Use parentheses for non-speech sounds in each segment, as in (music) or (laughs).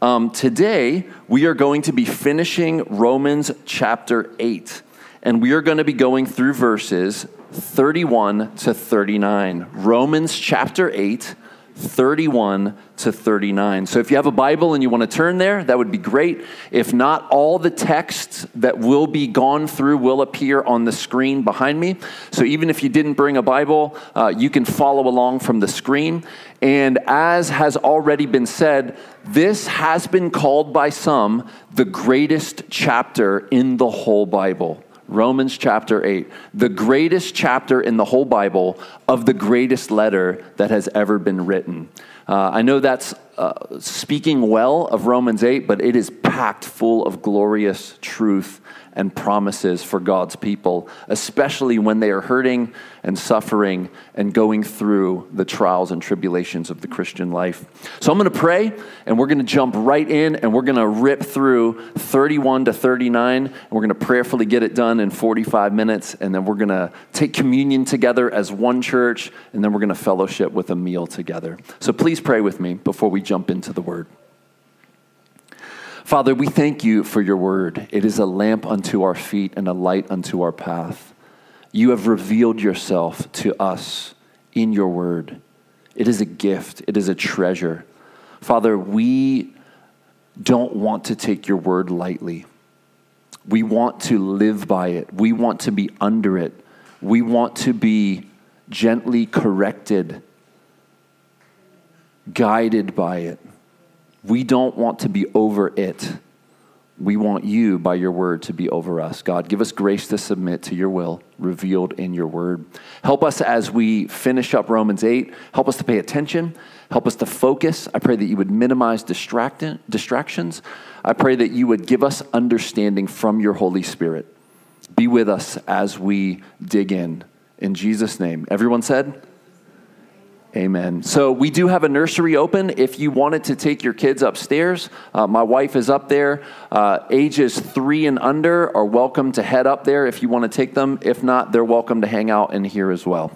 Um, today, we are going to be finishing Romans chapter 8, and we are going to be going through verses 31 to 39. Romans chapter 8, 31 to 39. So if you have a Bible and you want to turn there, that would be great. If not, all the texts that will be gone through will appear on the screen behind me. So even if you didn't bring a Bible, uh, you can follow along from the screen. And as has already been said, this has been called by some the greatest chapter in the whole Bible. Romans chapter 8, the greatest chapter in the whole Bible of the greatest letter that has ever been written. Uh, I know that's uh, speaking well of Romans 8, but it is packed full of glorious truth and promises for God's people, especially when they are hurting and suffering and going through the trials and tribulations of the Christian life. So I'm going to pray, and we're going to jump right in, and we're going to rip through 31 to 39, and we're going to prayerfully get it done in 45 minutes, and then we're going to take communion together as one church, and then we're going to fellowship with a meal together. So please pray with me before we jump into the word. Father, we thank you for your word. It is a lamp unto our feet and a light unto our path. You have revealed yourself to us in your word. It is a gift, it is a treasure. Father, we don't want to take your word lightly. We want to live by it, we want to be under it, we want to be gently corrected, guided by it. We don't want to be over it. We want you, by your word, to be over us. God, give us grace to submit to your will revealed in your word. Help us as we finish up Romans 8. Help us to pay attention. Help us to focus. I pray that you would minimize distractions. I pray that you would give us understanding from your Holy Spirit. Be with us as we dig in. In Jesus' name. Everyone said, Amen. So we do have a nursery open. If you wanted to take your kids upstairs, uh, my wife is up there. Uh, ages three and under are welcome to head up there if you want to take them. If not, they're welcome to hang out in here as well.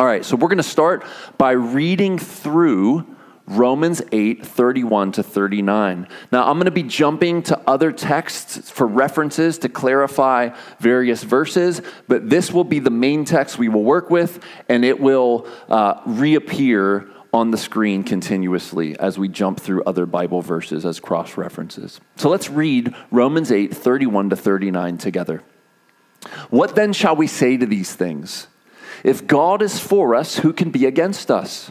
All right, so we're going to start by reading through Romans 8, 31 to 39. Now, I'm going to be jumping to other texts for references to clarify various verses, but this will be the main text we will work with, and it will uh, reappear on the screen continuously as we jump through other Bible verses as cross references. So let's read Romans 8, 31 to 39 together. What then shall we say to these things? If God is for us, who can be against us?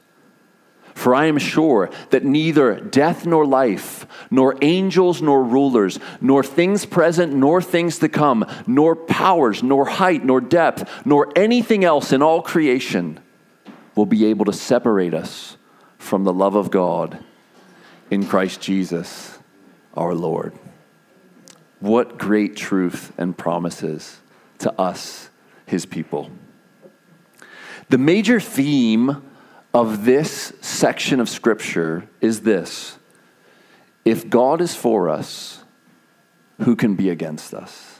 For I am sure that neither death nor life, nor angels nor rulers, nor things present nor things to come, nor powers, nor height, nor depth, nor anything else in all creation will be able to separate us from the love of God in Christ Jesus our Lord. What great truth and promises to us, his people. The major theme of this section of Scripture is this If God is for us, who can be against us?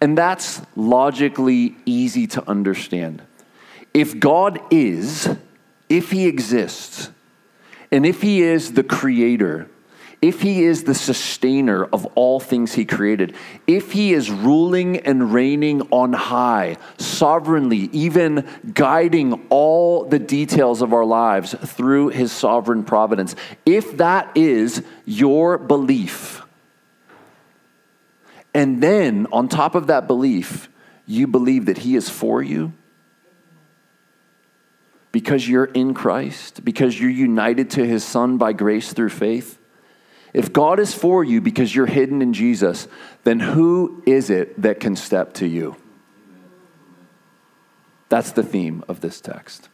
And that's logically easy to understand. If God is, if He exists, and if He is the creator, if he is the sustainer of all things he created, if he is ruling and reigning on high, sovereignly, even guiding all the details of our lives through his sovereign providence, if that is your belief, and then on top of that belief, you believe that he is for you, because you're in Christ, because you're united to his Son by grace through faith, if God is for you because you're hidden in Jesus, then who is it that can step to you? That's the theme of this text.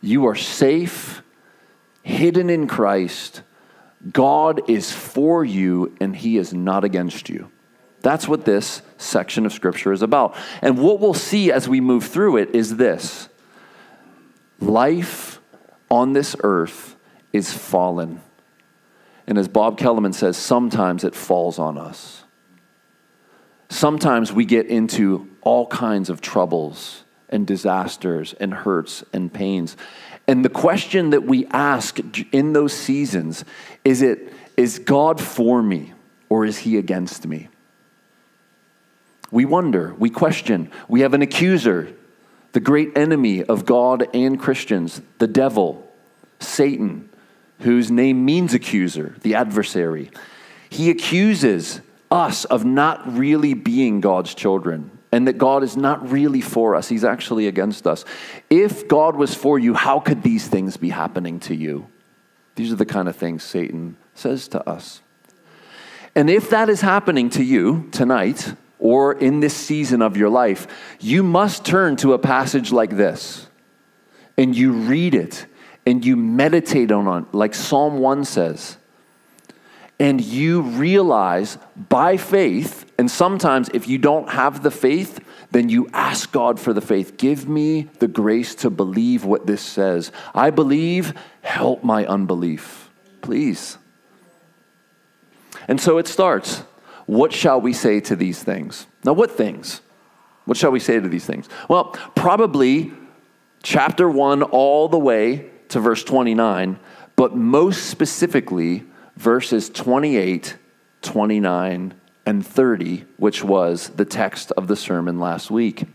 You are safe, hidden in Christ. God is for you, and he is not against you. That's what this section of Scripture is about. And what we'll see as we move through it is this life on this earth is fallen. And as Bob Kellemen says, sometimes it falls on us. Sometimes we get into all kinds of troubles and disasters and hurts and pains. And the question that we ask in those seasons is it is God for me or is he against me? We wonder, we question. We have an accuser, the great enemy of God and Christians, the devil, Satan, whose name means accuser, the adversary. He accuses us of not really being God's children and that God is not really for us. He's actually against us. If God was for you, how could these things be happening to you? These are the kind of things Satan says to us. And if that is happening to you tonight, or in this season of your life, you must turn to a passage like this and you read it and you meditate on it, like Psalm 1 says. And you realize by faith, and sometimes if you don't have the faith, then you ask God for the faith. Give me the grace to believe what this says. I believe, help my unbelief, please. And so it starts. What shall we say to these things? Now, what things? What shall we say to these things? Well, probably chapter 1 all the way to verse 29, but most specifically, verses 28, 29, and 30, which was the text of the sermon last week.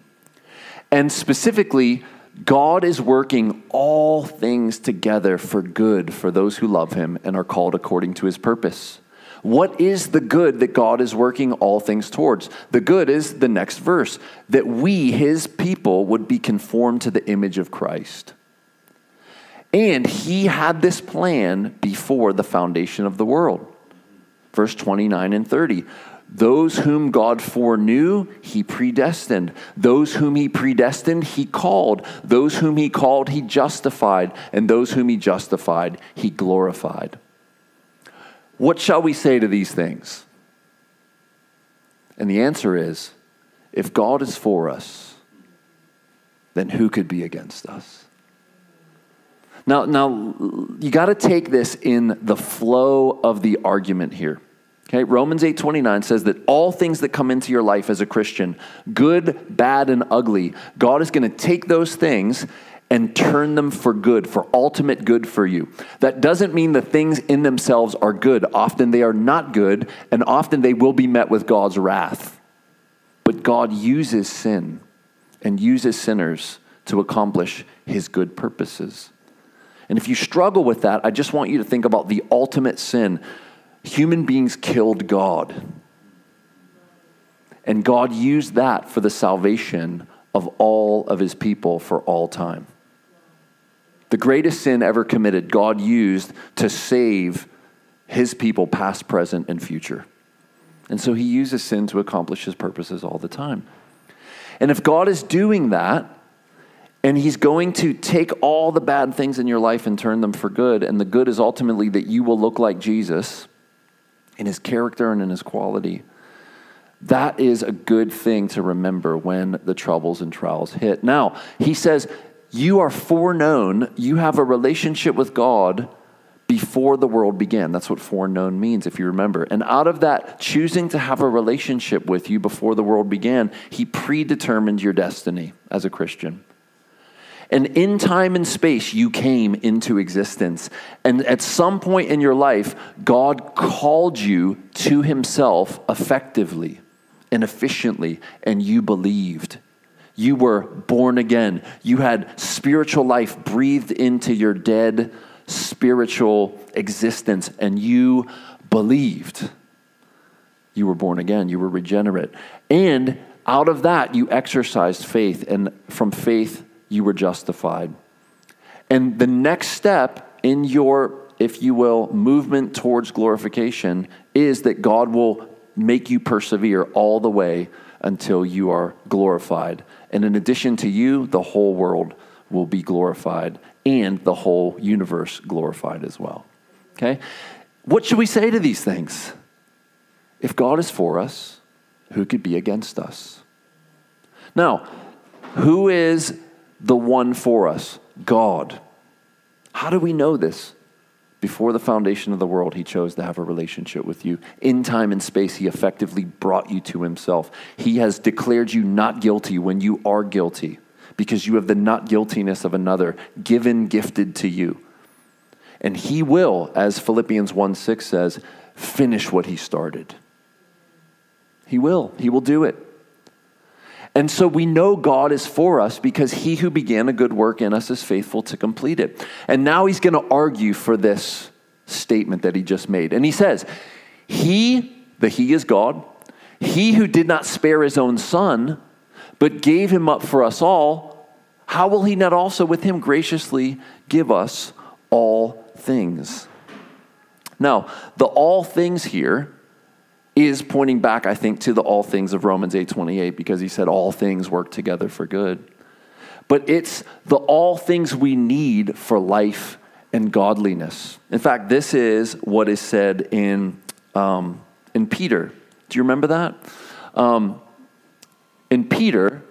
And specifically, God is working all things together for good for those who love him and are called according to his purpose. What is the good that God is working all things towards? The good is the next verse that we, his people, would be conformed to the image of Christ. And he had this plan before the foundation of the world. Verse 29 and 30. Those whom God foreknew, he predestined. Those whom he predestined, he called. Those whom he called, he justified. And those whom he justified, he glorified. What shall we say to these things? And the answer is if God is for us, then who could be against us? Now, now you got to take this in the flow of the argument here. Okay, Romans 8:29 says that all things that come into your life as a Christian, good, bad and ugly, God is going to take those things and turn them for good, for ultimate good for you. That doesn't mean the things in themselves are good. Often they are not good, and often they will be met with God's wrath. But God uses sin and uses sinners to accomplish his good purposes. And if you struggle with that, I just want you to think about the ultimate sin. Human beings killed God. And God used that for the salvation of all of his people for all time. The greatest sin ever committed, God used to save his people, past, present, and future. And so he uses sin to accomplish his purposes all the time. And if God is doing that, and he's going to take all the bad things in your life and turn them for good, and the good is ultimately that you will look like Jesus in his character and in his quality. That is a good thing to remember when the troubles and trials hit. Now, he says, you are foreknown, you have a relationship with God before the world began. That's what foreknown means, if you remember. And out of that, choosing to have a relationship with you before the world began, He predetermined your destiny as a Christian. And in time and space, you came into existence. And at some point in your life, God called you to Himself effectively and efficiently, and you believed you were born again. You had spiritual life breathed into your dead spiritual existence, and you believed. You were born again. You were regenerate. And out of that, you exercised faith, and from faith, you were justified. And the next step in your, if you will, movement towards glorification is that God will make you persevere all the way until you are glorified. And in addition to you, the whole world will be glorified and the whole universe glorified as well. Okay? What should we say to these things? If God is for us, who could be against us? Now, who is the one for us? God. How do we know this? Before the foundation of the world, he chose to have a relationship with you. In time and space, he effectively brought you to himself. He has declared you not guilty when you are guilty because you have the not guiltiness of another given, gifted to you. And he will, as Philippians 1 6 says, finish what he started. He will. He will do it. And so we know God is for us because he who began a good work in us is faithful to complete it. And now he's going to argue for this statement that he just made. And he says, He, the He is God, he who did not spare his own son, but gave him up for us all, how will he not also with him graciously give us all things? Now, the all things here is pointing back, I think, to the all things of Romans 8:28 because he said all things work together for good. But it's the all things we need for life and godliness. In fact, this is what is said in, um, in Peter. Do you remember that? Um, in Peter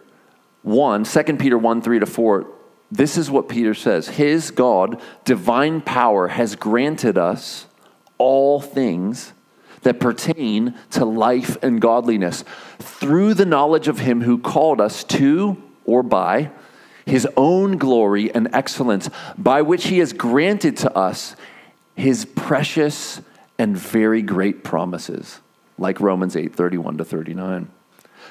1, 2 Peter 1, 3 to 4, this is what Peter says His God, divine power, has granted us all things that pertain to life and godliness through the knowledge of him who called us to or by his own glory and excellence, by which he has granted to us his precious and very great promises, like Romans 8 31 to 39.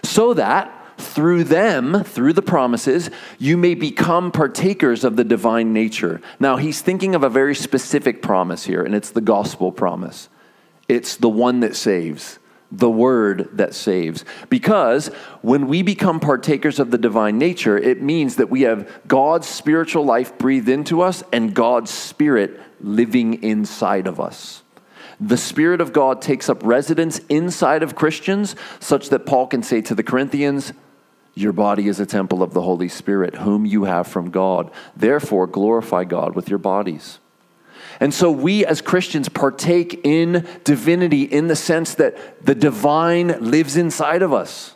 So that through them, through the promises, you may become partakers of the divine nature. Now, he's thinking of a very specific promise here, and it's the gospel promise. It's the one that saves, the word that saves. Because when we become partakers of the divine nature, it means that we have God's spiritual life breathed into us and God's spirit living inside of us. The Spirit of God takes up residence inside of Christians, such that Paul can say to the Corinthians, Your body is a temple of the Holy Spirit, whom you have from God. Therefore, glorify God with your bodies. And so we as Christians partake in divinity in the sense that the divine lives inside of us.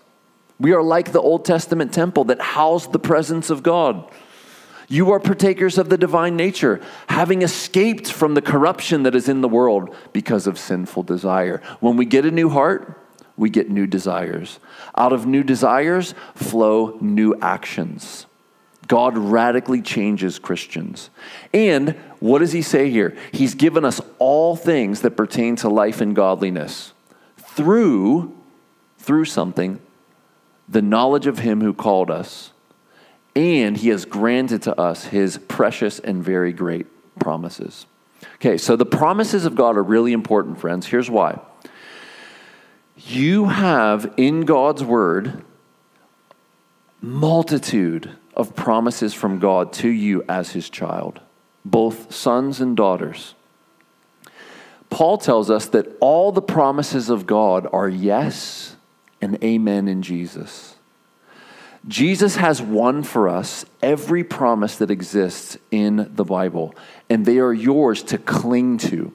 We are like the Old Testament temple that housed the presence of God. You are partakers of the divine nature, having escaped from the corruption that is in the world because of sinful desire. When we get a new heart, we get new desires. Out of new desires flow new actions. God radically changes Christians. And what does he say here? He's given us all things that pertain to life and godliness through through something the knowledge of him who called us and he has granted to us his precious and very great promises. Okay, so the promises of God are really important, friends. Here's why. You have in God's word multitude of promises from God to you as his child, both sons and daughters. Paul tells us that all the promises of God are yes and amen in Jesus. Jesus has won for us every promise that exists in the Bible, and they are yours to cling to.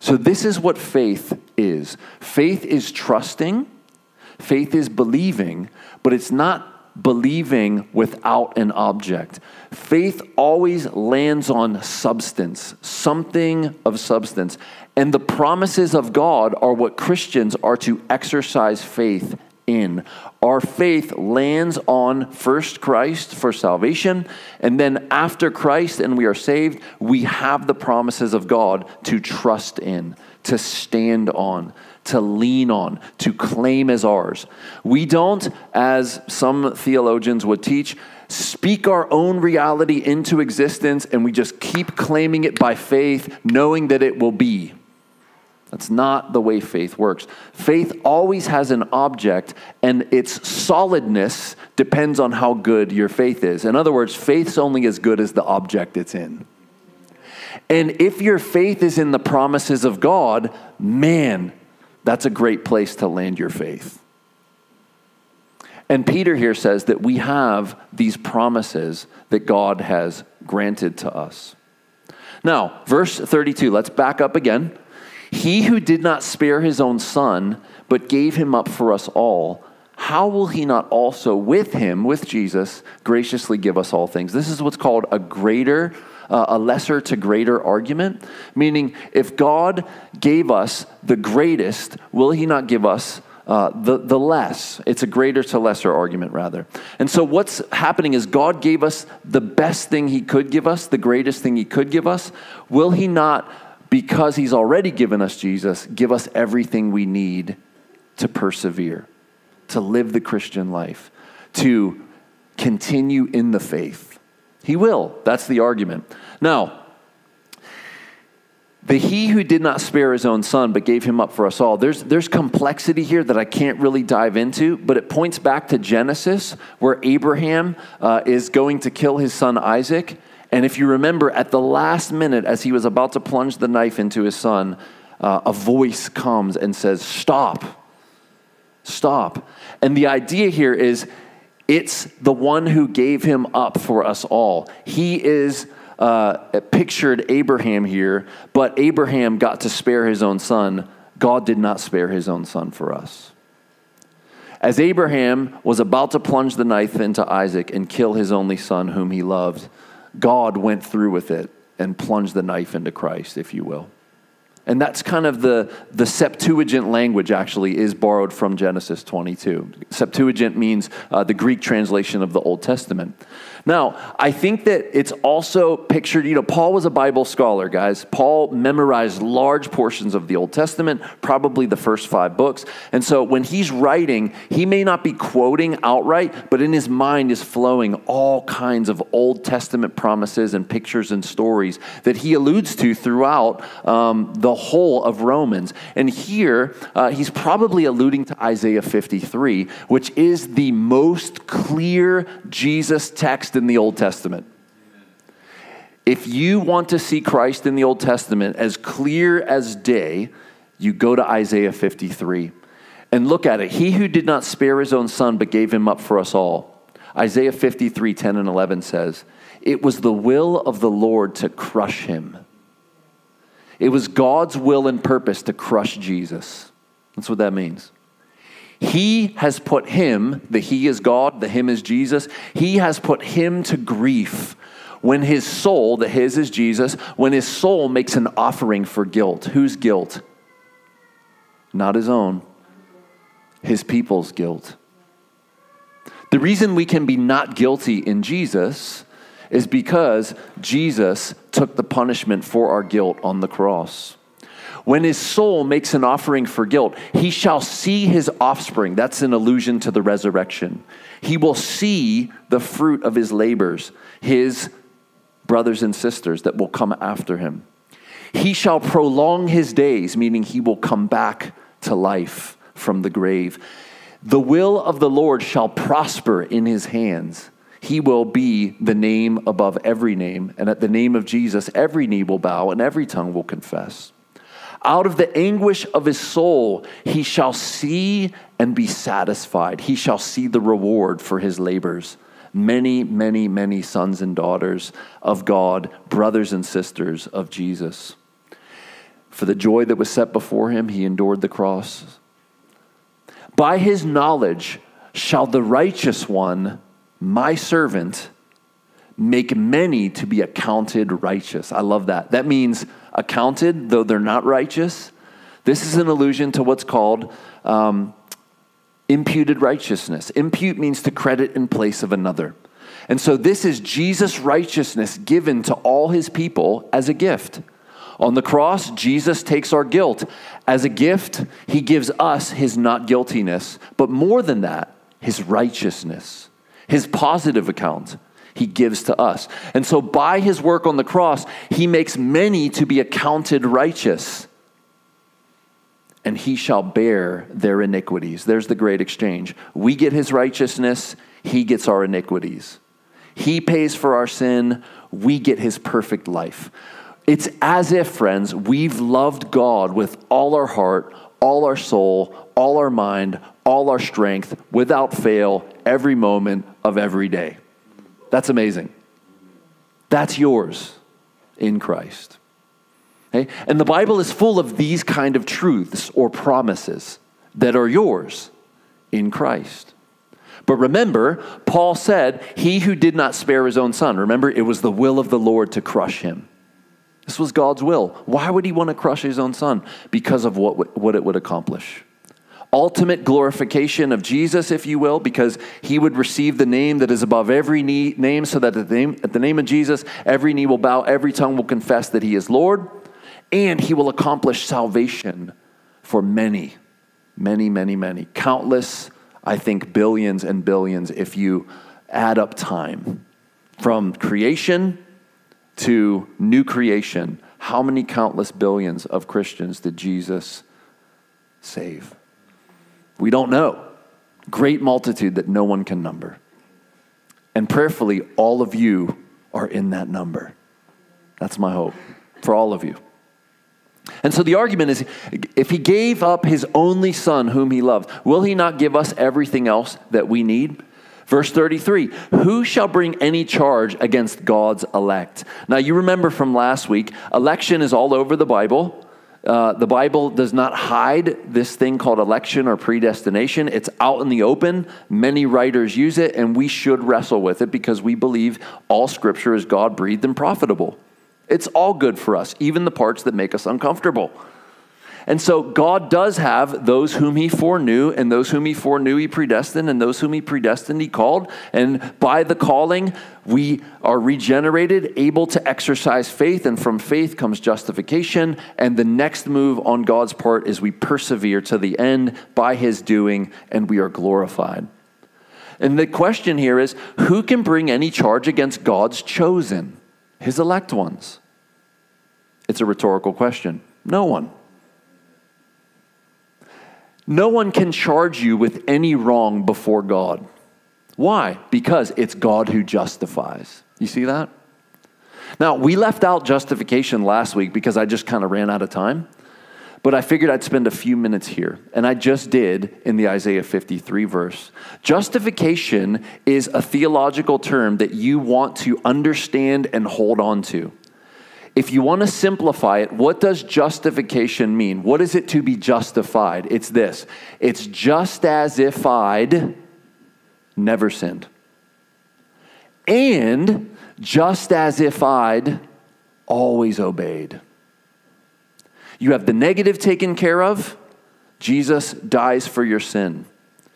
So, this is what faith is faith is trusting, faith is believing, but it's not believing without an object. Faith always lands on substance, something of substance. And the promises of God are what Christians are to exercise faith in. Our faith lands on first Christ for salvation, and then after Christ and we are saved, we have the promises of God to trust in, to stand on to lean on, to claim as ours. We don't, as some theologians would teach, speak our own reality into existence and we just keep claiming it by faith, knowing that it will be. That's not the way faith works. Faith always has an object, and its solidness depends on how good your faith is. In other words, faith's only as good as the object it's in. And if your faith is in the promises of God, man, that's a great place to land your faith. And Peter here says that we have these promises that God has granted to us. Now, verse 32, let's back up again. He who did not spare his own son, but gave him up for us all, how will he not also with him, with Jesus, graciously give us all things? This is what's called a greater, uh, a lesser to greater argument. Meaning, if God gave us the greatest, will he not give us uh, the, the less. It's a greater to lesser argument, rather. And so, what's happening is God gave us the best thing He could give us, the greatest thing He could give us. Will He not, because He's already given us Jesus, give us everything we need to persevere, to live the Christian life, to continue in the faith? He will. That's the argument. Now, the he who did not spare his own son but gave him up for us all there's, there's complexity here that i can't really dive into but it points back to genesis where abraham uh, is going to kill his son isaac and if you remember at the last minute as he was about to plunge the knife into his son uh, a voice comes and says stop stop and the idea here is it's the one who gave him up for us all he is uh, pictured Abraham here, but Abraham got to spare his own son. God did not spare his own son for us. As Abraham was about to plunge the knife into Isaac and kill his only son, whom he loved, God went through with it and plunged the knife into Christ, if you will. And that's kind of the, the Septuagint language, actually, is borrowed from Genesis 22. Septuagint means uh, the Greek translation of the Old Testament. Now, I think that it's also pictured, you know, Paul was a Bible scholar, guys. Paul memorized large portions of the Old Testament, probably the first five books. And so when he's writing, he may not be quoting outright, but in his mind is flowing all kinds of Old Testament promises and pictures and stories that he alludes to throughout um, the whole of Romans. And here, uh, he's probably alluding to Isaiah 53, which is the most clear Jesus text in the Old Testament. If you want to see Christ in the Old Testament as clear as day, you go to Isaiah 53 and look at it. He who did not spare his own son, but gave him up for us all. Isaiah 53 10 and 11 says, It was the will of the Lord to crush him. It was God's will and purpose to crush Jesus. That's what that means. He has put him, the He is God, the Him is Jesus, He has put him to grief when his soul, the His is Jesus, when his soul makes an offering for guilt. Whose guilt? Not his own, his people's guilt. The reason we can be not guilty in Jesus is because Jesus took the punishment for our guilt on the cross. When his soul makes an offering for guilt, he shall see his offspring. That's an allusion to the resurrection. He will see the fruit of his labors, his brothers and sisters that will come after him. He shall prolong his days, meaning he will come back to life from the grave. The will of the Lord shall prosper in his hands. He will be the name above every name, and at the name of Jesus, every knee will bow and every tongue will confess. Out of the anguish of his soul, he shall see and be satisfied. He shall see the reward for his labors. Many, many, many sons and daughters of God, brothers and sisters of Jesus. For the joy that was set before him, he endured the cross. By his knowledge shall the righteous one, my servant, make many to be accounted righteous. I love that. That means accounted, though they're not righteous. This is an allusion to what's called um, imputed righteousness. Impute means to credit in place of another. And so this is Jesus' righteousness given to all his people as a gift. On the cross, Jesus takes our guilt. As a gift, he gives us his not guiltiness, but more than that, his righteousness, his positive account he gives to us. And so, by his work on the cross, he makes many to be accounted righteous. And he shall bear their iniquities. There's the great exchange. We get his righteousness, he gets our iniquities. He pays for our sin, we get his perfect life. It's as if, friends, we've loved God with all our heart, all our soul, all our mind, all our strength, without fail, every moment of every day. That's amazing. That's yours in Christ. Okay? And the Bible is full of these kind of truths or promises that are yours in Christ. But remember, Paul said, He who did not spare his own son, remember, it was the will of the Lord to crush him. This was God's will. Why would he want to crush his own son? Because of what, what it would accomplish. Ultimate glorification of Jesus, if you will, because he would receive the name that is above every knee, name, so that at the name, at the name of Jesus, every knee will bow, every tongue will confess that he is Lord, and he will accomplish salvation for many, many, many, many, countless, I think billions and billions if you add up time. From creation to new creation, how many countless billions of Christians did Jesus save? We don't know. Great multitude that no one can number. And prayerfully, all of you are in that number. That's my hope for all of you. And so the argument is if he gave up his only son whom he loved, will he not give us everything else that we need? Verse 33 Who shall bring any charge against God's elect? Now, you remember from last week, election is all over the Bible. Uh, the Bible does not hide this thing called election or predestination. It's out in the open. Many writers use it, and we should wrestle with it because we believe all scripture is God breathed and profitable. It's all good for us, even the parts that make us uncomfortable. And so God does have those whom he foreknew, and those whom he foreknew he predestined, and those whom he predestined he called. And by the calling, we are regenerated, able to exercise faith, and from faith comes justification. And the next move on God's part is we persevere to the end by his doing, and we are glorified. And the question here is who can bring any charge against God's chosen, his elect ones? It's a rhetorical question. No one. No one can charge you with any wrong before God. Why? Because it's God who justifies. You see that? Now, we left out justification last week because I just kind of ran out of time. But I figured I'd spend a few minutes here, and I just did in the Isaiah 53 verse. Justification is a theological term that you want to understand and hold on to. If you want to simplify it, what does justification mean? What is it to be justified? It's this it's just as if I'd never sinned. And just as if I'd always obeyed. You have the negative taken care of. Jesus dies for your sin.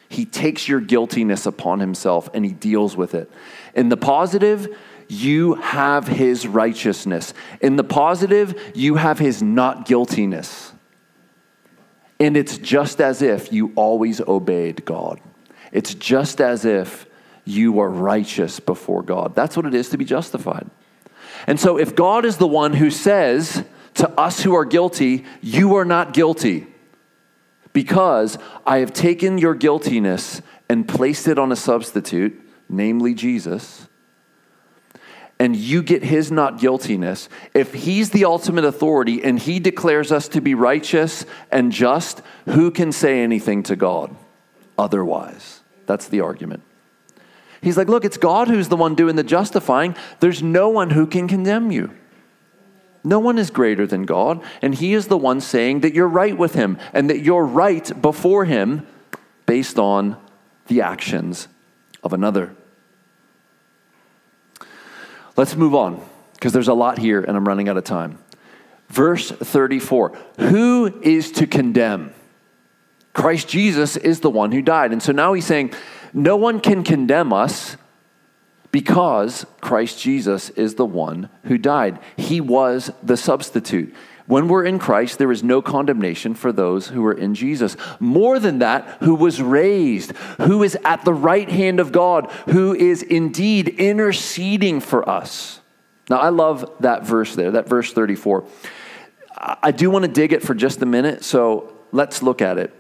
He takes your guiltiness upon himself and he deals with it. In the positive, you have his righteousness. In the positive, you have his not guiltiness. And it's just as if you always obeyed God. It's just as if you are righteous before God. That's what it is to be justified. And so, if God is the one who says to us who are guilty, You are not guilty, because I have taken your guiltiness and placed it on a substitute, namely Jesus, and you get his not guiltiness, if he's the ultimate authority and he declares us to be righteous and just, who can say anything to God otherwise? That's the argument. He's like, look, it's God who's the one doing the justifying. There's no one who can condemn you. No one is greater than God, and He is the one saying that you're right with Him and that you're right before Him based on the actions of another. Let's move on because there's a lot here and I'm running out of time. Verse 34 Who is to condemn? Christ Jesus is the one who died. And so now he's saying, No one can condemn us because Christ Jesus is the one who died. He was the substitute. When we're in Christ, there is no condemnation for those who are in Jesus. More than that, who was raised, who is at the right hand of God, who is indeed interceding for us. Now, I love that verse there, that verse 34. I do want to dig it for just a minute, so let's look at it.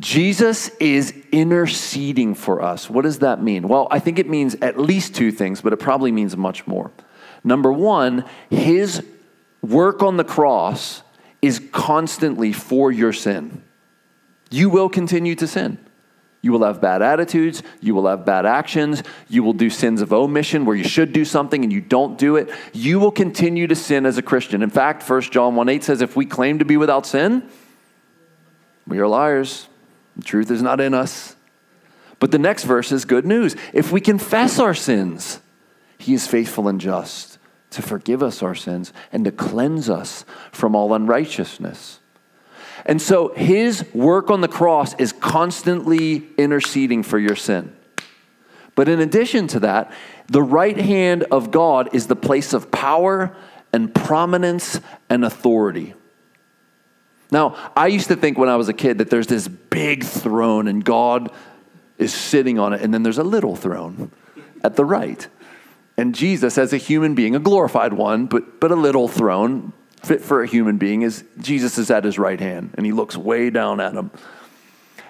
Jesus is interceding for us. What does that mean? Well, I think it means at least two things, but it probably means much more. Number one, his work on the cross is constantly for your sin. You will continue to sin. You will have bad attitudes. You will have bad actions. You will do sins of omission where you should do something and you don't do it. You will continue to sin as a Christian. In fact, 1 John 1 8 says, if we claim to be without sin, we are liars. The truth is not in us. But the next verse is good news. If we confess our sins, he is faithful and just to forgive us our sins and to cleanse us from all unrighteousness. And so his work on the cross is constantly interceding for your sin. But in addition to that, the right hand of God is the place of power and prominence and authority. Now, I used to think when I was a kid that there's this big throne and God is sitting on it, and then there's a little throne at the right. And Jesus, as a human being, a glorified one, but, but a little throne, fit for a human being is Jesus is at his right hand and he looks way down at him.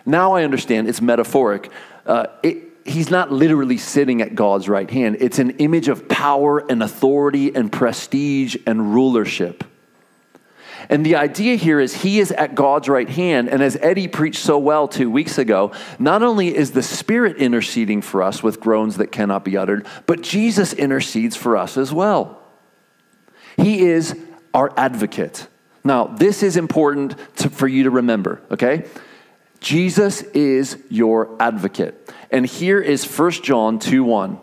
Now I understand it's metaphoric. Uh, it, he's not literally sitting at God's right hand, it's an image of power and authority and prestige and rulership. And the idea here is he is at God's right hand. And as Eddie preached so well two weeks ago, not only is the Spirit interceding for us with groans that cannot be uttered, but Jesus intercedes for us as well. He is our advocate. Now, this is important to, for you to remember, okay? Jesus is your advocate. And here is 1 John 2 1.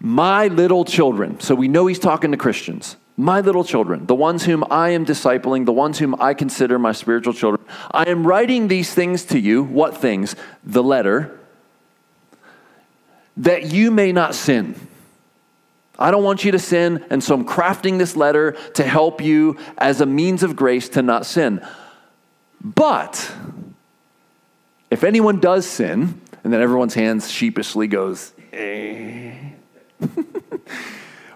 My little children, so we know he's talking to Christians. My little children, the ones whom I am discipling, the ones whom I consider my spiritual children, I am writing these things to you. What things? The letter, that you may not sin. I don't want you to sin, and so I'm crafting this letter to help you as a means of grace to not sin. But if anyone does sin, and then everyone's hands sheepishly goes, eh. (laughs)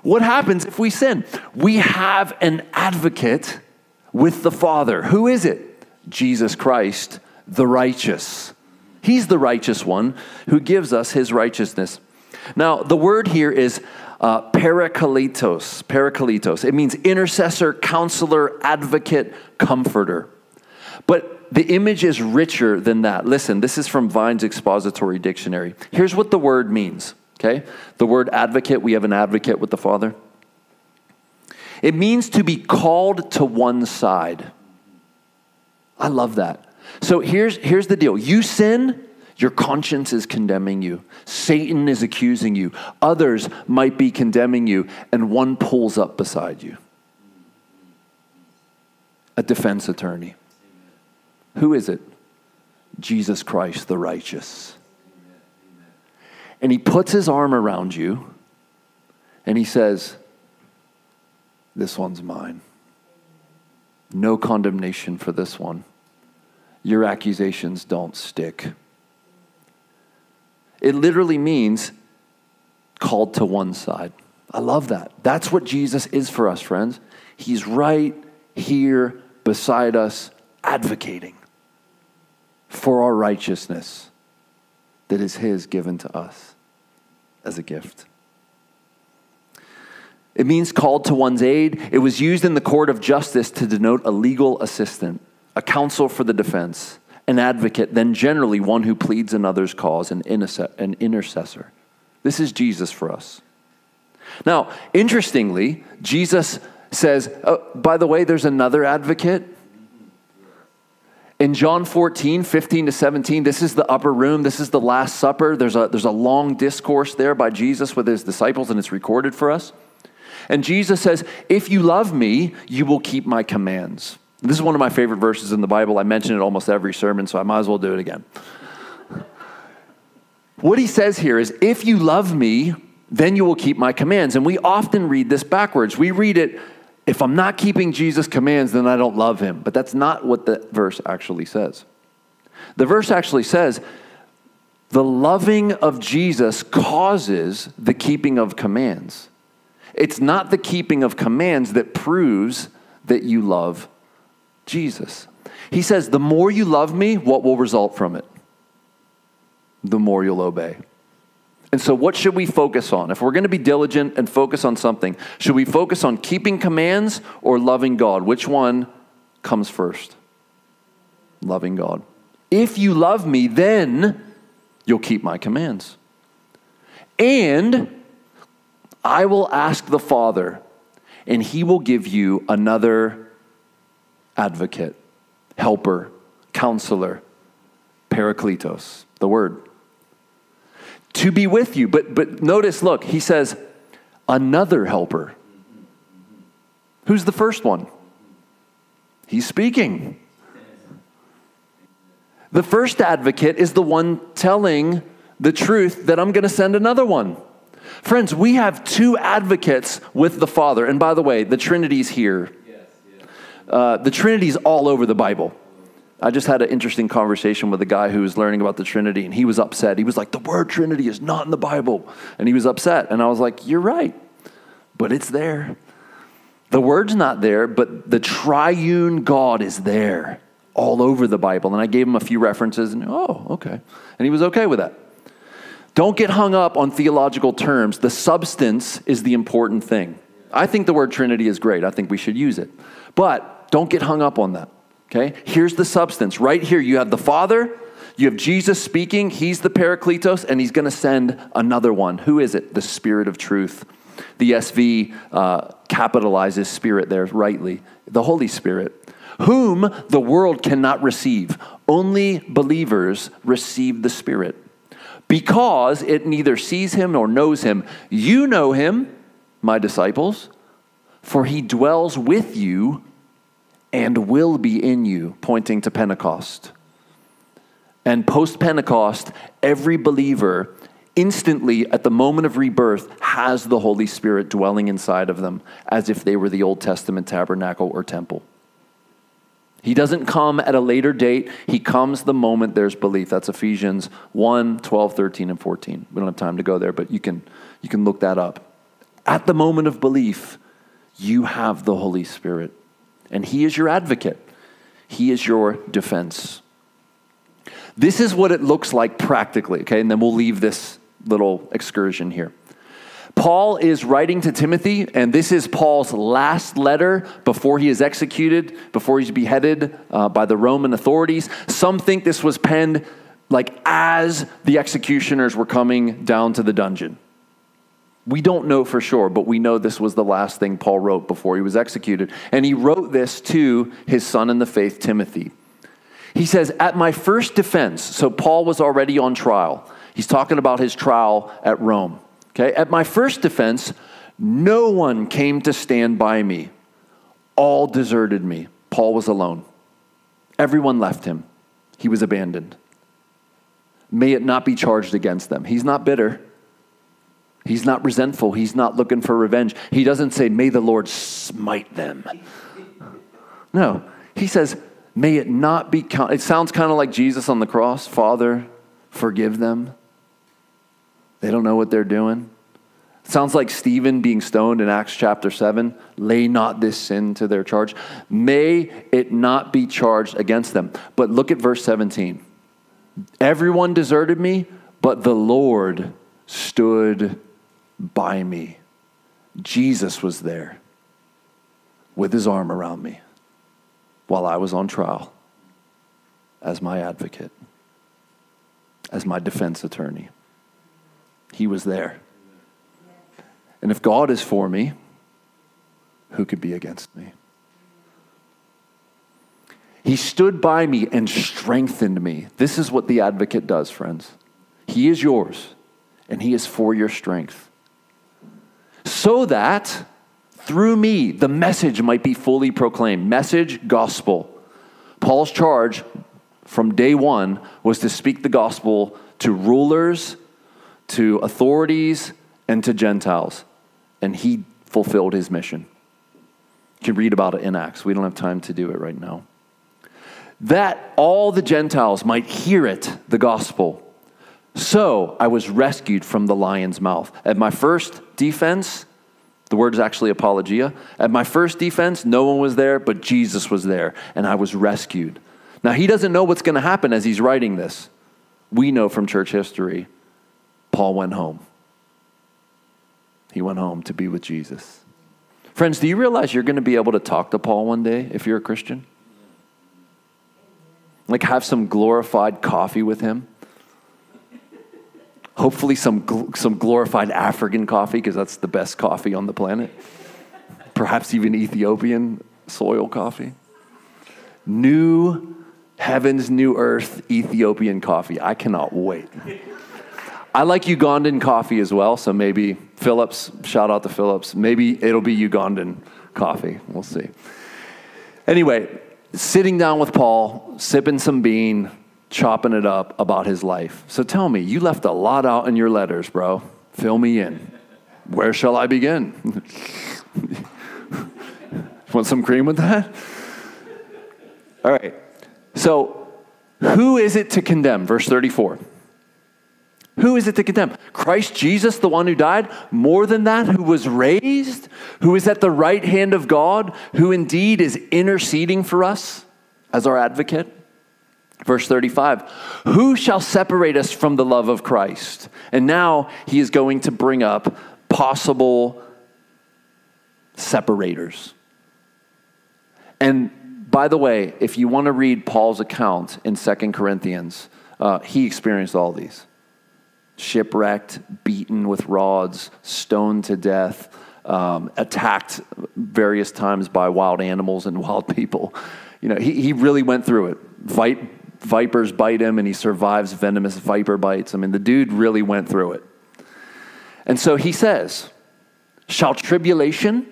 what happens if we sin? We have an advocate with the Father. Who is it? Jesus Christ, the righteous. He's the righteous one who gives us his righteousness. Now, the word here is uh, parakletos. Parakletos. It means intercessor, counselor, advocate, comforter. But the image is richer than that. Listen, this is from Vine's Expository Dictionary. Here's what the word means, okay? The word advocate, we have an advocate with the Father. It means to be called to one side. I love that. So here's, here's the deal you sin, your conscience is condemning you. Satan is accusing you. Others might be condemning you, and one pulls up beside you a defense attorney. Who is it? Jesus Christ, the righteous. And he puts his arm around you and he says, This one's mine. No condemnation for this one. Your accusations don't stick. It literally means called to one side. I love that. That's what Jesus is for us, friends. He's right here beside us, advocating for our righteousness that is His given to us as a gift. It means called to one's aid. It was used in the court of justice to denote a legal assistant, a counsel for the defense an advocate then generally one who pleads another's cause, an, an intercessor. This is Jesus for us. Now, interestingly, Jesus says, oh, by the way, there's another advocate. In John 14, 15 to 17, this is the upper room. This is the Last Supper. There's a, there's a long discourse there by Jesus with his disciples, and it's recorded for us. And Jesus says, If you love me, you will keep my commands. This is one of my favorite verses in the Bible. I mention it almost every sermon, so I might as well do it again. What he says here is, if you love me, then you will keep my commands. And we often read this backwards. We read it, if I'm not keeping Jesus' commands, then I don't love him. But that's not what the verse actually says. The verse actually says, the loving of Jesus causes the keeping of commands. It's not the keeping of commands that proves that you love Jesus. He says, The more you love me, what will result from it? The more you'll obey. And so, what should we focus on? If we're going to be diligent and focus on something, should we focus on keeping commands or loving God? Which one comes first? Loving God. If you love me, then you'll keep my commands. And I will ask the Father, and he will give you another advocate, helper, counselor, parakletos, the word to be with you. But, but notice, look, he says, another helper. Who's the first one? He's speaking. The first advocate is the one telling the truth that I'm going to send another one. Friends, we have two advocates with the Father. And by the way, the Trinity's here. Uh, the Trinity's all over the Bible. I just had an interesting conversation with a guy who was learning about the Trinity, and he was upset. He was like, The word Trinity is not in the Bible. And he was upset. And I was like, You're right, but it's there. The word's not there, but the triune God is there all over the Bible. And I gave him a few references, and oh, okay. And he was okay with that. Don't get hung up on theological terms. The substance is the important thing. I think the word Trinity is great. I think we should use it. But don't get hung up on that. Okay? Here's the substance. Right here, you have the Father, you have Jesus speaking, he's the Parakletos, and he's going to send another one. Who is it? The Spirit of truth. The ESV uh, capitalizes Spirit there rightly. The Holy Spirit, whom the world cannot receive. Only believers receive the Spirit because it neither sees him nor knows him. You know him, my disciples, for he dwells with you and will be in you, pointing to Pentecost. And post Pentecost, every believer instantly at the moment of rebirth has the Holy Spirit dwelling inside of them as if they were the Old Testament tabernacle or temple. He doesn't come at a later date. He comes the moment there's belief. That's Ephesians 1 12, 13, and 14. We don't have time to go there, but you can, you can look that up. At the moment of belief, you have the Holy Spirit and He is your advocate, He is your defense. This is what it looks like practically, okay? And then we'll leave this little excursion here. Paul is writing to Timothy, and this is Paul's last letter before he is executed, before he's beheaded uh, by the Roman authorities. Some think this was penned like as the executioners were coming down to the dungeon. We don't know for sure, but we know this was the last thing Paul wrote before he was executed. And he wrote this to his son in the faith, Timothy. He says, At my first defense, so Paul was already on trial. He's talking about his trial at Rome. Okay, at my first defense, no one came to stand by me. All deserted me. Paul was alone. Everyone left him. He was abandoned. May it not be charged against them. He's not bitter. He's not resentful. He's not looking for revenge. He doesn't say, May the Lord smite them. No, he says, May it not be. It sounds kind of like Jesus on the cross Father, forgive them. They don't know what they're doing. Sounds like Stephen being stoned in Acts chapter 7. Lay not this sin to their charge. May it not be charged against them. But look at verse 17. Everyone deserted me, but the Lord stood by me. Jesus was there with his arm around me while I was on trial as my advocate, as my defense attorney. He was there. And if God is for me, who could be against me? He stood by me and strengthened me. This is what the advocate does, friends. He is yours, and he is for your strength so that through me the message might be fully proclaimed. Message, gospel. Paul's charge from day one was to speak the gospel to rulers, to authorities, and to Gentiles. And he fulfilled his mission. You can read about it in Acts. We don't have time to do it right now. That all the Gentiles might hear it, the gospel. So I was rescued from the lion's mouth. At my first defense, the word is actually apologia. At my first defense, no one was there, but Jesus was there, and I was rescued. Now, he doesn't know what's going to happen as he's writing this. We know from church history Paul went home. He went home to be with Jesus. Friends, do you realize you're going to be able to talk to Paul one day if you're a Christian? Like, have some glorified coffee with him. Hopefully, some, some glorified African coffee, because that's the best coffee on the planet. Perhaps even Ethiopian soil coffee. New heavens, new earth, Ethiopian coffee. I cannot wait. I like Ugandan coffee as well, so maybe Phillips, shout out to Phillips. Maybe it'll be Ugandan coffee. We'll see. Anyway, sitting down with Paul, sipping some bean, chopping it up about his life. So tell me, you left a lot out in your letters, bro. Fill me in. Where shall I begin? (laughs) Want some cream with that? All right. So, who is it to condemn? Verse 34. Who is it to condemn? Christ Jesus, the one who died? More than that, who was raised? Who is at the right hand of God? Who indeed is interceding for us as our advocate? Verse 35 Who shall separate us from the love of Christ? And now he is going to bring up possible separators. And by the way, if you want to read Paul's account in Second Corinthians, uh, he experienced all these shipwrecked, beaten with rods, stoned to death, um, attacked various times by wild animals and (laughs) wild people. You know, he, he really went through it. Vip, vipers bite him and he survives venomous viper bites. I mean, the dude really went through it. And so he says, Shall tribulation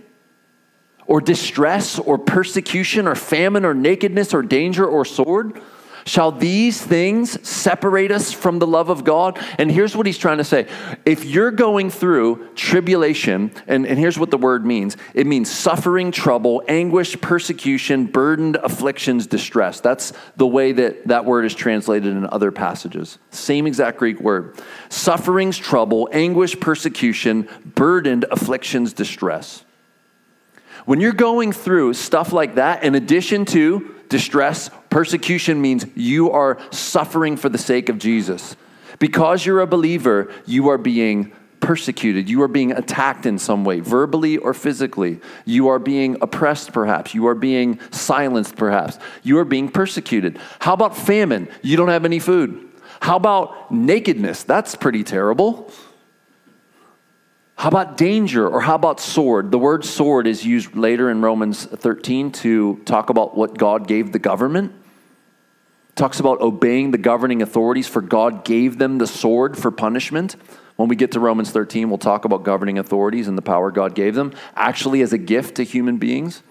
or distress or persecution or famine or nakedness or danger or sword? Shall these things separate us from the love of God? And here's what he's trying to say. If you're going through tribulation, and, and here's what the word means it means suffering, trouble, anguish, persecution, burdened, afflictions, distress. That's the way that that word is translated in other passages. Same exact Greek word. Sufferings, trouble, anguish, persecution, burdened, afflictions, distress. When you're going through stuff like that, in addition to distress, persecution means you are suffering for the sake of Jesus. Because you're a believer, you are being persecuted. You are being attacked in some way, verbally or physically. You are being oppressed, perhaps. You are being silenced, perhaps. You are being persecuted. How about famine? You don't have any food. How about nakedness? That's pretty terrible. How about danger or how about sword? The word sword is used later in Romans 13 to talk about what God gave the government. It talks about obeying the governing authorities, for God gave them the sword for punishment. When we get to Romans 13, we'll talk about governing authorities and the power God gave them, actually as a gift to human beings.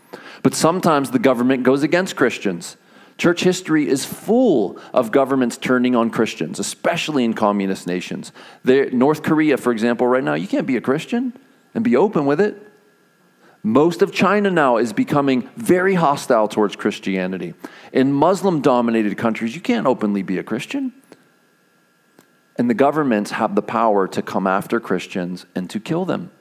But sometimes the government goes against Christians. Church history is full of governments turning on Christians, especially in communist nations. There, North Korea, for example, right now, you can't be a Christian and be open with it. Most of China now is becoming very hostile towards Christianity. In Muslim dominated countries, you can't openly be a Christian. And the governments have the power to come after Christians and to kill them.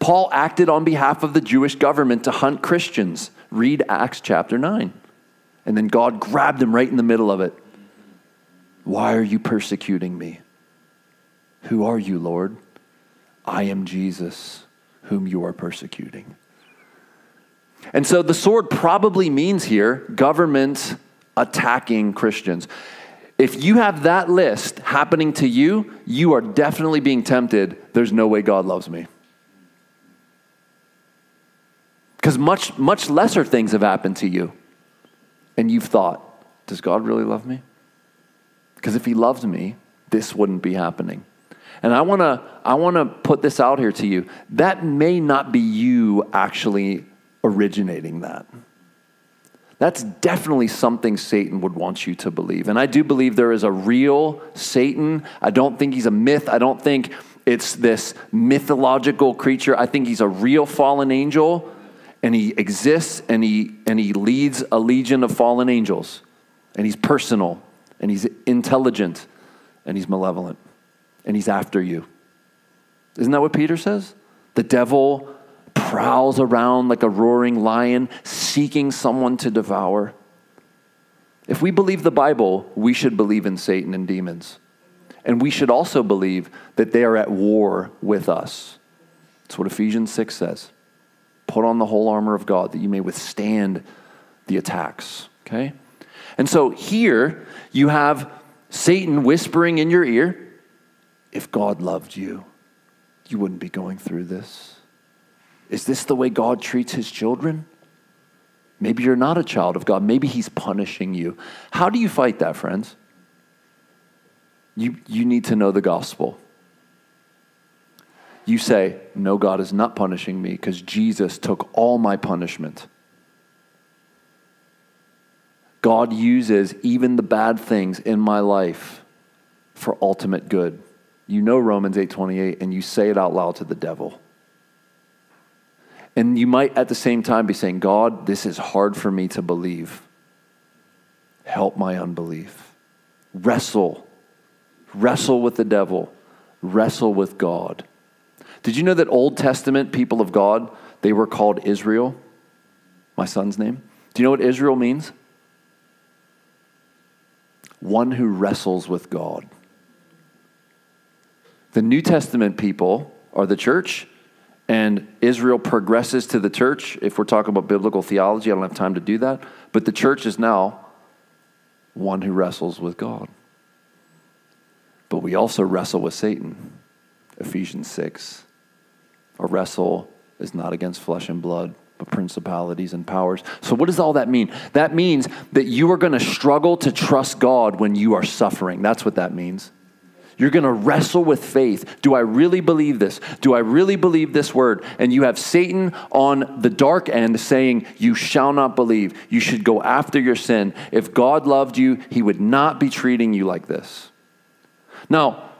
Paul acted on behalf of the Jewish government to hunt Christians. Read Acts chapter 9. And then God grabbed him right in the middle of it. Why are you persecuting me? Who are you, Lord? I am Jesus, whom you are persecuting. And so the sword probably means here government attacking Christians. If you have that list happening to you, you are definitely being tempted. There's no way God loves me. Because much, much lesser things have happened to you and you've thought, does God really love me? Because if He loved me, this wouldn't be happening. And I want to I want to put this out here to you. That may not be you actually originating that. That's definitely something Satan would want you to believe. And I do believe there is a real Satan. I don't think he's a myth. I don't think it's this mythological creature. I think he's a real fallen angel and he exists and he and he leads a legion of fallen angels. And he's personal and he's intelligent and he's malevolent and he's after you. Isn't that what peter says? The devil prowls around like a roaring lion seeking someone to devour. If we believe the bible we should believe in satan and demons. And we should also believe that they are at war with us. That's what Ephesians 6 says. Put on the whole armor of God that you may withstand the attacks. Okay? And so here you have Satan whispering in your ear if God loved you, you wouldn't be going through this. Is this the way God treats his children? Maybe you're not a child of God. Maybe he's punishing you. How do you fight that, friends? You, you need to know the gospel. You say, No, God is not punishing me because Jesus took all my punishment. God uses even the bad things in my life for ultimate good. You know Romans 8:28 and you say it out loud to the devil. And you might at the same time be saying, God, this is hard for me to believe. Help my unbelief. Wrestle. Wrestle with the devil. Wrestle with God. Did you know that Old Testament people of God, they were called Israel? My son's name. Do you know what Israel means? One who wrestles with God. The New Testament people are the church, and Israel progresses to the church. If we're talking about biblical theology, I don't have time to do that. But the church is now one who wrestles with God. But we also wrestle with Satan. Ephesians 6. Our wrestle is not against flesh and blood, but principalities and powers. So, what does all that mean? That means that you are going to struggle to trust God when you are suffering. That's what that means. You're going to wrestle with faith. Do I really believe this? Do I really believe this word? And you have Satan on the dark end saying, You shall not believe. You should go after your sin. If God loved you, he would not be treating you like this. Now,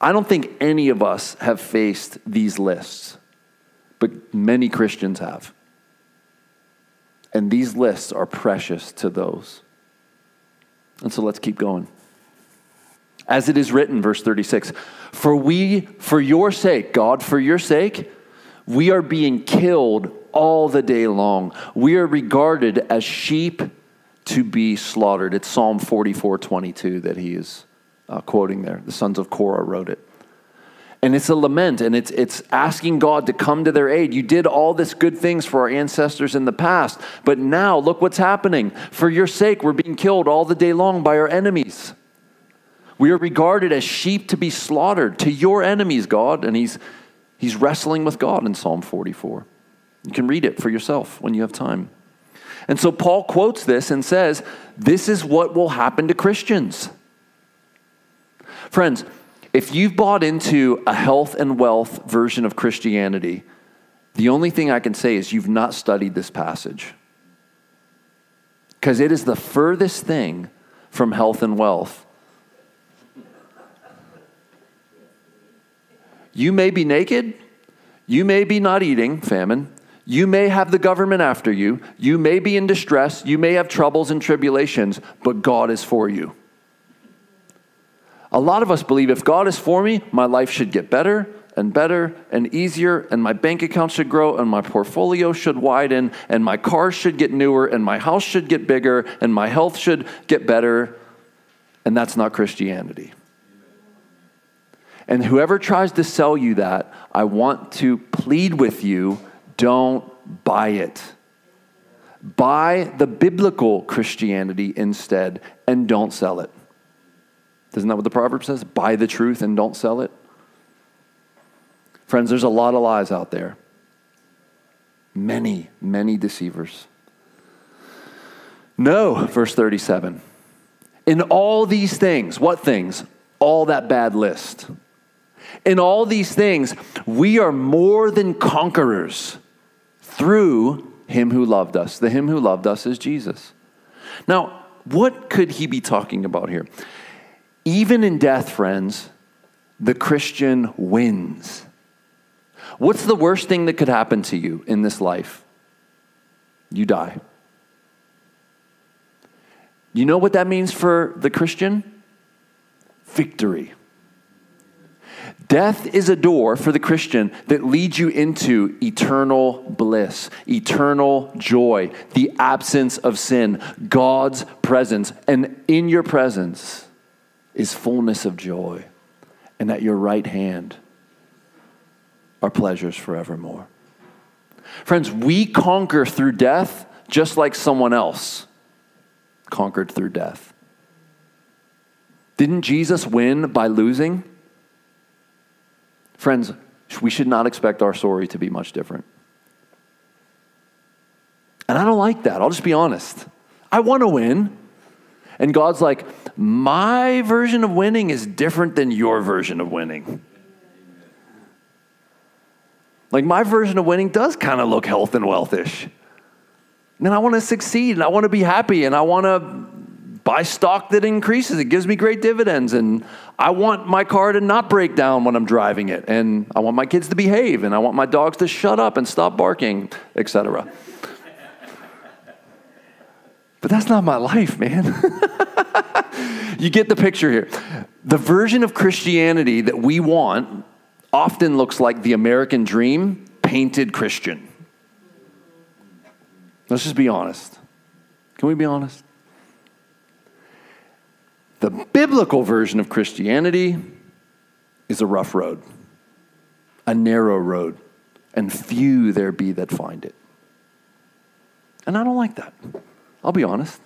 I don't think any of us have faced these lists, but many Christians have. And these lists are precious to those. And so let's keep going. As it is written, verse 36 For we, for your sake, God, for your sake, we are being killed all the day long. We are regarded as sheep to be slaughtered. It's Psalm 44 22 that he is uh, quoting there. The sons of Korah wrote it. And it's a lament and it's, it's asking God to come to their aid. You did all this good things for our ancestors in the past, but now look what's happening. For your sake, we're being killed all the day long by our enemies. We are regarded as sheep to be slaughtered to your enemies, God. And he's, he's wrestling with God in Psalm 44. You can read it for yourself when you have time. And so Paul quotes this and says, This is what will happen to Christians. Friends, if you've bought into a health and wealth version of Christianity, the only thing I can say is you've not studied this passage. Because it is the furthest thing from health and wealth. You may be naked, you may be not eating, famine, you may have the government after you, you may be in distress, you may have troubles and tribulations, but God is for you. A lot of us believe if God is for me, my life should get better and better and easier, and my bank account should grow, and my portfolio should widen, and my car should get newer, and my house should get bigger, and my health should get better. And that's not Christianity. And whoever tries to sell you that, I want to plead with you don't buy it. Buy the biblical Christianity instead and don't sell it. Isn't that what the proverb says? Buy the truth and don't sell it. Friends, there's a lot of lies out there. Many, many deceivers. No, verse 37. In all these things, what things? All that bad list. In all these things, we are more than conquerors through him who loved us. The him who loved us is Jesus. Now, what could he be talking about here? Even in death, friends, the Christian wins. What's the worst thing that could happen to you in this life? You die. You know what that means for the Christian? Victory. Death is a door for the Christian that leads you into eternal bliss, eternal joy, the absence of sin, God's presence. And in your presence, is fullness of joy. and at your right hand are pleasures forevermore. Friends, we conquer through death just like someone else conquered through death. Didn't Jesus win by losing? Friends, we should not expect our story to be much different. And I don't like that. I'll just be honest. I want to win. And God's like, my version of winning is different than your version of winning. Like, my version of winning does kind of look health and wealthish. And I want to succeed and I want to be happy and I want to buy stock that increases. It gives me great dividends. And I want my car to not break down when I'm driving it. And I want my kids to behave and I want my dogs to shut up and stop barking, etc. But that's not my life, man. (laughs) you get the picture here. The version of Christianity that we want often looks like the American dream painted Christian. Let's just be honest. Can we be honest? The biblical version of Christianity is a rough road, a narrow road, and few there be that find it. And I don't like that. I'll be honest.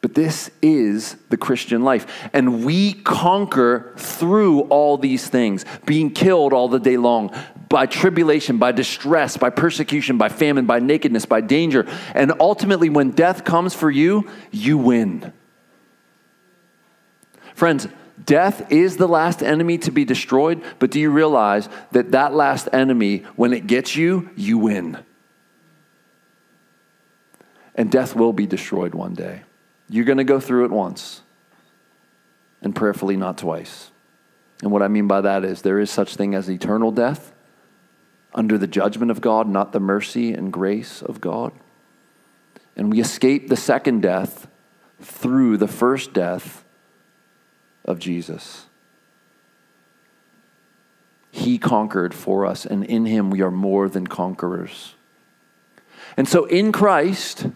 But this is the Christian life. And we conquer through all these things, being killed all the day long by tribulation, by distress, by persecution, by famine, by nakedness, by danger. And ultimately, when death comes for you, you win. Friends, death is the last enemy to be destroyed, but do you realize that that last enemy, when it gets you, you win? And death will be destroyed one day. You're going to go through it once, and prayerfully not twice. And what I mean by that is there is such thing as eternal death under the judgment of God, not the mercy and grace of God. And we escape the second death through the first death of Jesus. He conquered for us, and in him we are more than conquerors. And so in Christ,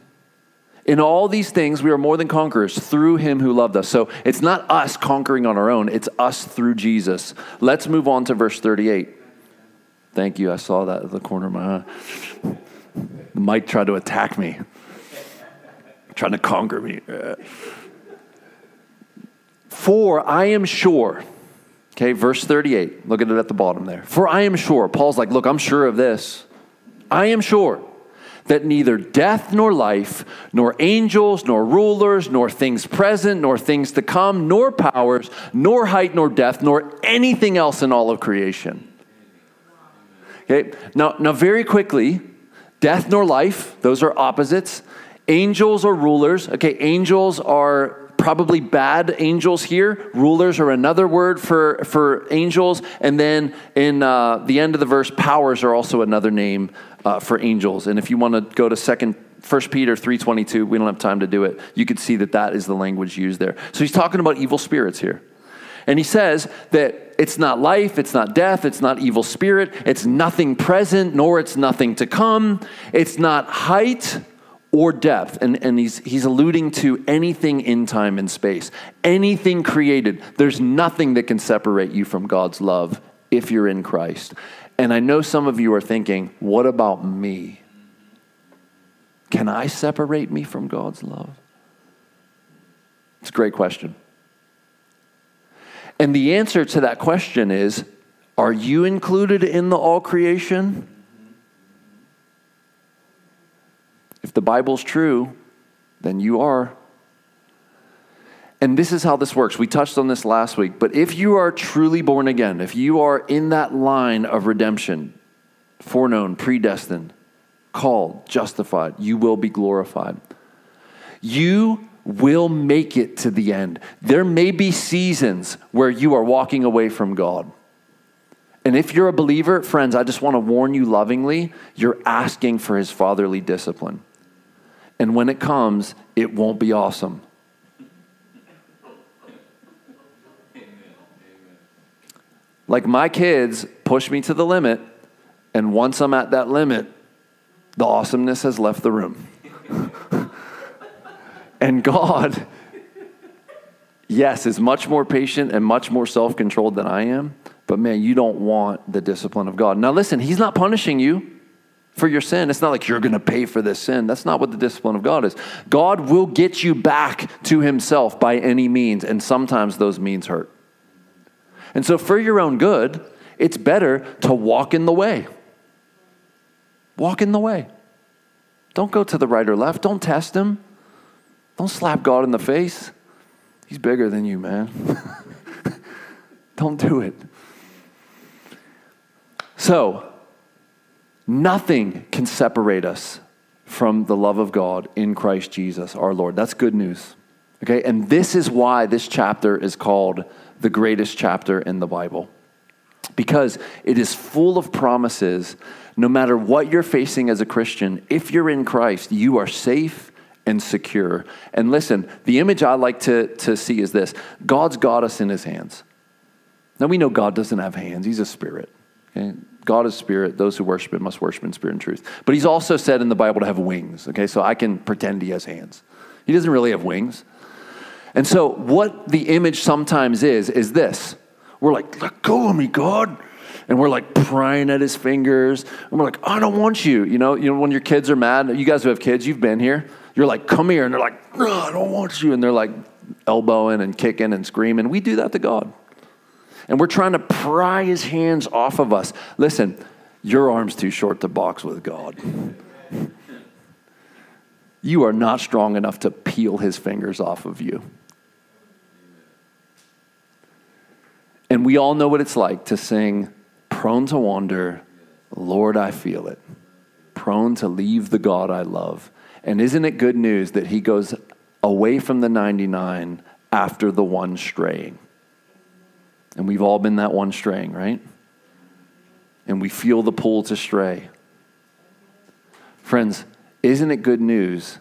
in all these things, we are more than conquerors through him who loved us. So it's not us conquering on our own, it's us through Jesus. Let's move on to verse 38. Thank you. I saw that at the corner of my eye. Mic tried to attack me, trying to conquer me. For I am sure, okay, verse 38, look at it at the bottom there. For I am sure, Paul's like, look, I'm sure of this. I am sure that neither death nor life, nor angels, nor rulers, nor things present, nor things to come, nor powers, nor height, nor depth, nor anything else in all of creation. Okay, now, now very quickly, death nor life, those are opposites. Angels or rulers, okay, angels are probably bad angels here. Rulers are another word for, for angels. And then in uh, the end of the verse, powers are also another name uh, for angels. And if you want to go to second 1 Peter 3.22, we don't have time to do it. You could see that that is the language used there. So he's talking about evil spirits here. And he says that it's not life, it's not death, it's not evil spirit, it's nothing present, nor it's nothing to come. It's not height or depth. And, and he's, he's alluding to anything in time and space, anything created. There's nothing that can separate you from God's love if you're in Christ. And I know some of you are thinking, what about me? Can I separate me from God's love? It's a great question. And the answer to that question is Are you included in the all creation? If the Bible's true, then you are. And this is how this works. We touched on this last week. But if you are truly born again, if you are in that line of redemption, foreknown, predestined, called, justified, you will be glorified. You will make it to the end. There may be seasons where you are walking away from God. And if you're a believer, friends, I just want to warn you lovingly, you're asking for his fatherly discipline. And when it comes, it won't be awesome. Like my kids push me to the limit, and once I'm at that limit, the awesomeness has left the room. (laughs) and God yes, is much more patient and much more self controlled than I am. But man, you don't want the discipline of God. Now, listen, He's not punishing you for your sin. It's not like you're going to pay for this sin. That's not what the discipline of God is. God will get you back to Himself by any means, and sometimes those means hurt. And so, for your own good, it's better to walk in the way. Walk in the way. Don't go to the right or left. Don't test Him. Don't slap God in the face. He's bigger than you, man. (laughs) Don't do it. So, nothing can separate us from the love of God in Christ Jesus, our Lord. That's good news. Okay? And this is why this chapter is called the greatest chapter in the Bible. Because it is full of promises. No matter what you're facing as a Christian, if you're in Christ, you are safe and secure. And listen, the image I like to, to see is this God's got us in his hands. Now we know God doesn't have hands, he's a spirit. Okay? God is spirit. Those who worship him must worship in spirit and truth. But he's also said in the Bible to have wings. Okay, so I can pretend he has hands. He doesn't really have wings. And so, what the image sometimes is, is this we're like, let go of me, God. And we're like prying at his fingers. And we're like, I don't want you. You know, you know, when your kids are mad, you guys who have kids, you've been here. You're like, come here. And they're like, no, I don't want you. And they're like elbowing and kicking and screaming. We do that to God and we're trying to pry his hands off of us. Listen, your arm's too short to box with God. You are not strong enough to peel his fingers off of you. And we all know what it's like to sing, prone to wander, Lord, I feel it. Prone to leave the God I love. And isn't it good news that he goes away from the 99 after the one straying? And we've all been that one straying, right? And we feel the pull to stray. Friends, isn't it good news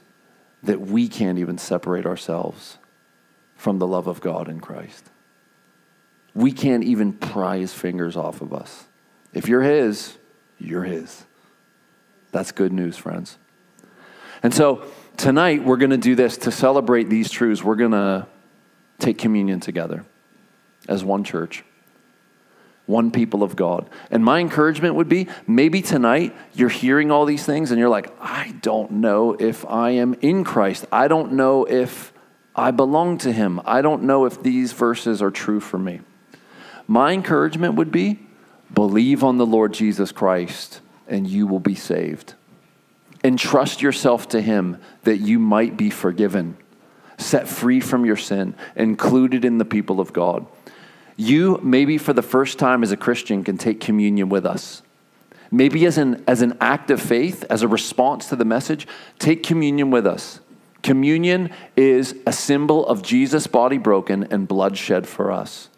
that we can't even separate ourselves from the love of God in Christ? We can't even pry his fingers off of us. If you're his, you're his. That's good news, friends. And so tonight we're going to do this to celebrate these truths. We're going to take communion together as one church, one people of God. And my encouragement would be maybe tonight you're hearing all these things and you're like, I don't know if I am in Christ. I don't know if I belong to Him. I don't know if these verses are true for me. My encouragement would be believe on the Lord Jesus Christ and you will be saved. Entrust yourself to Him that you might be forgiven, set free from your sin, included in the people of God. You, maybe for the first time as a Christian, can take communion with us. Maybe as an, as an act of faith, as a response to the message, take communion with us. Communion is a symbol of Jesus' body broken and blood shed for us.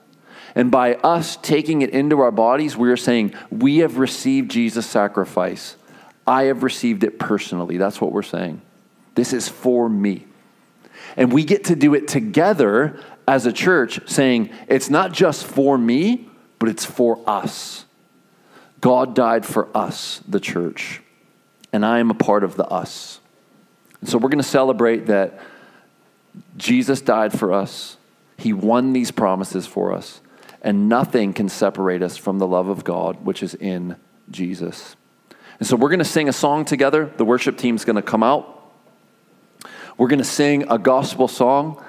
And by us taking it into our bodies, we are saying, We have received Jesus' sacrifice. I have received it personally. That's what we're saying. This is for me. And we get to do it together as a church saying, it's not just for me, but it's for us. God died for us, the church, and I am a part of the us. So we're going to celebrate that Jesus died for us, He won these promises for us, and nothing can separate us from the love of God, which is in Jesus. And so we're going to sing a song together. The worship team's going to come out. We're going to sing a gospel song.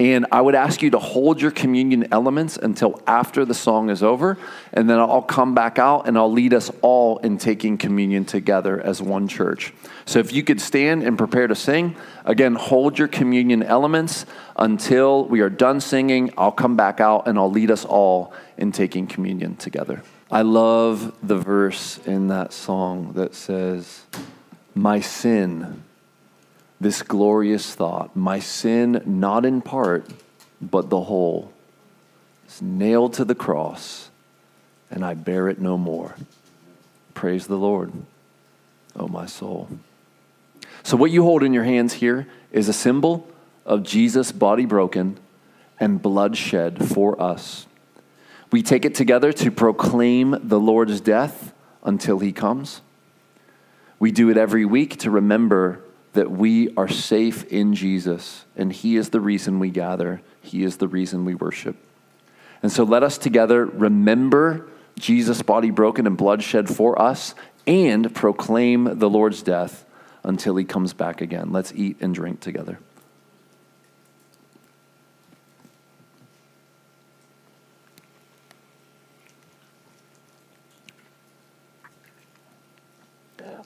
And I would ask you to hold your communion elements until after the song is over. And then I'll come back out and I'll lead us all in taking communion together as one church. So if you could stand and prepare to sing, again, hold your communion elements until we are done singing. I'll come back out and I'll lead us all in taking communion together. I love the verse in that song that says, My sin this glorious thought my sin, not in part, but the whole, is nailed to the cross, and I bear it no more. Praise the Lord, oh my soul. So, what you hold in your hands here is a symbol of Jesus' body broken and blood shed for us. We take it together to proclaim the Lord's death until he comes. We do it every week to remember that we are safe in Jesus, and He is the reason we gather, He is the reason we worship. And so let us together remember Jesus' body broken and blood shed for us and proclaim the Lord's death until He comes back again. Let's eat and drink together.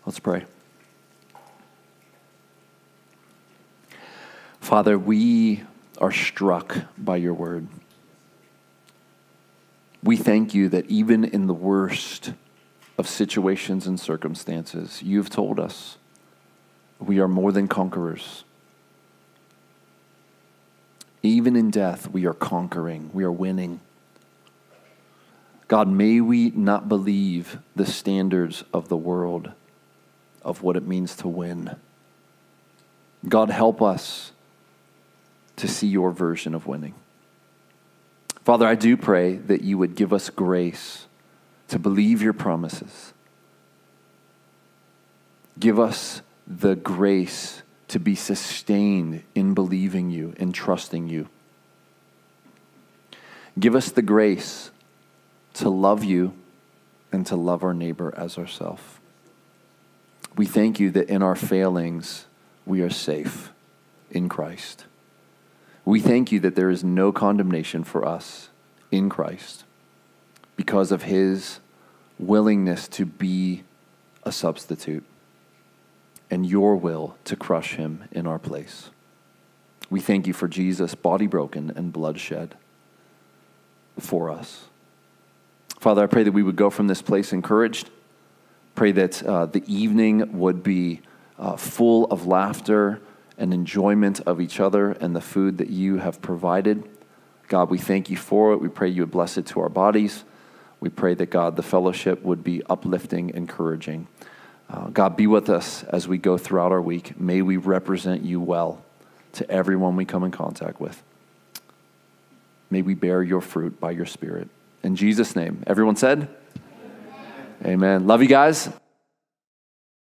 Let's pray. Father, we are struck by your word. We thank you that even in the worst of situations and circumstances, you've told us we are more than conquerors. Even in death, we are conquering, we are winning. God, may we not believe the standards of the world of what it means to win. God, help us to see your version of winning. Father, I do pray that you would give us grace to believe your promises. Give us the grace to be sustained in believing you and trusting you. Give us the grace to love you and to love our neighbor as ourselves. We thank you that in our failings, we are safe in Christ. We thank you that there is no condemnation for us in Christ because of his willingness to be a substitute and your will to crush him in our place. We thank you for Jesus' body broken and blood shed for us. Father, I pray that we would go from this place encouraged Pray that uh, the evening would be uh, full of laughter and enjoyment of each other and the food that you have provided. God, we thank you for it. We pray you would bless it to our bodies. We pray that, God, the fellowship would be uplifting, encouraging. Uh, God, be with us as we go throughout our week. May we represent you well to everyone we come in contact with. May we bear your fruit by your Spirit. In Jesus' name, everyone said, Amen. Love you guys.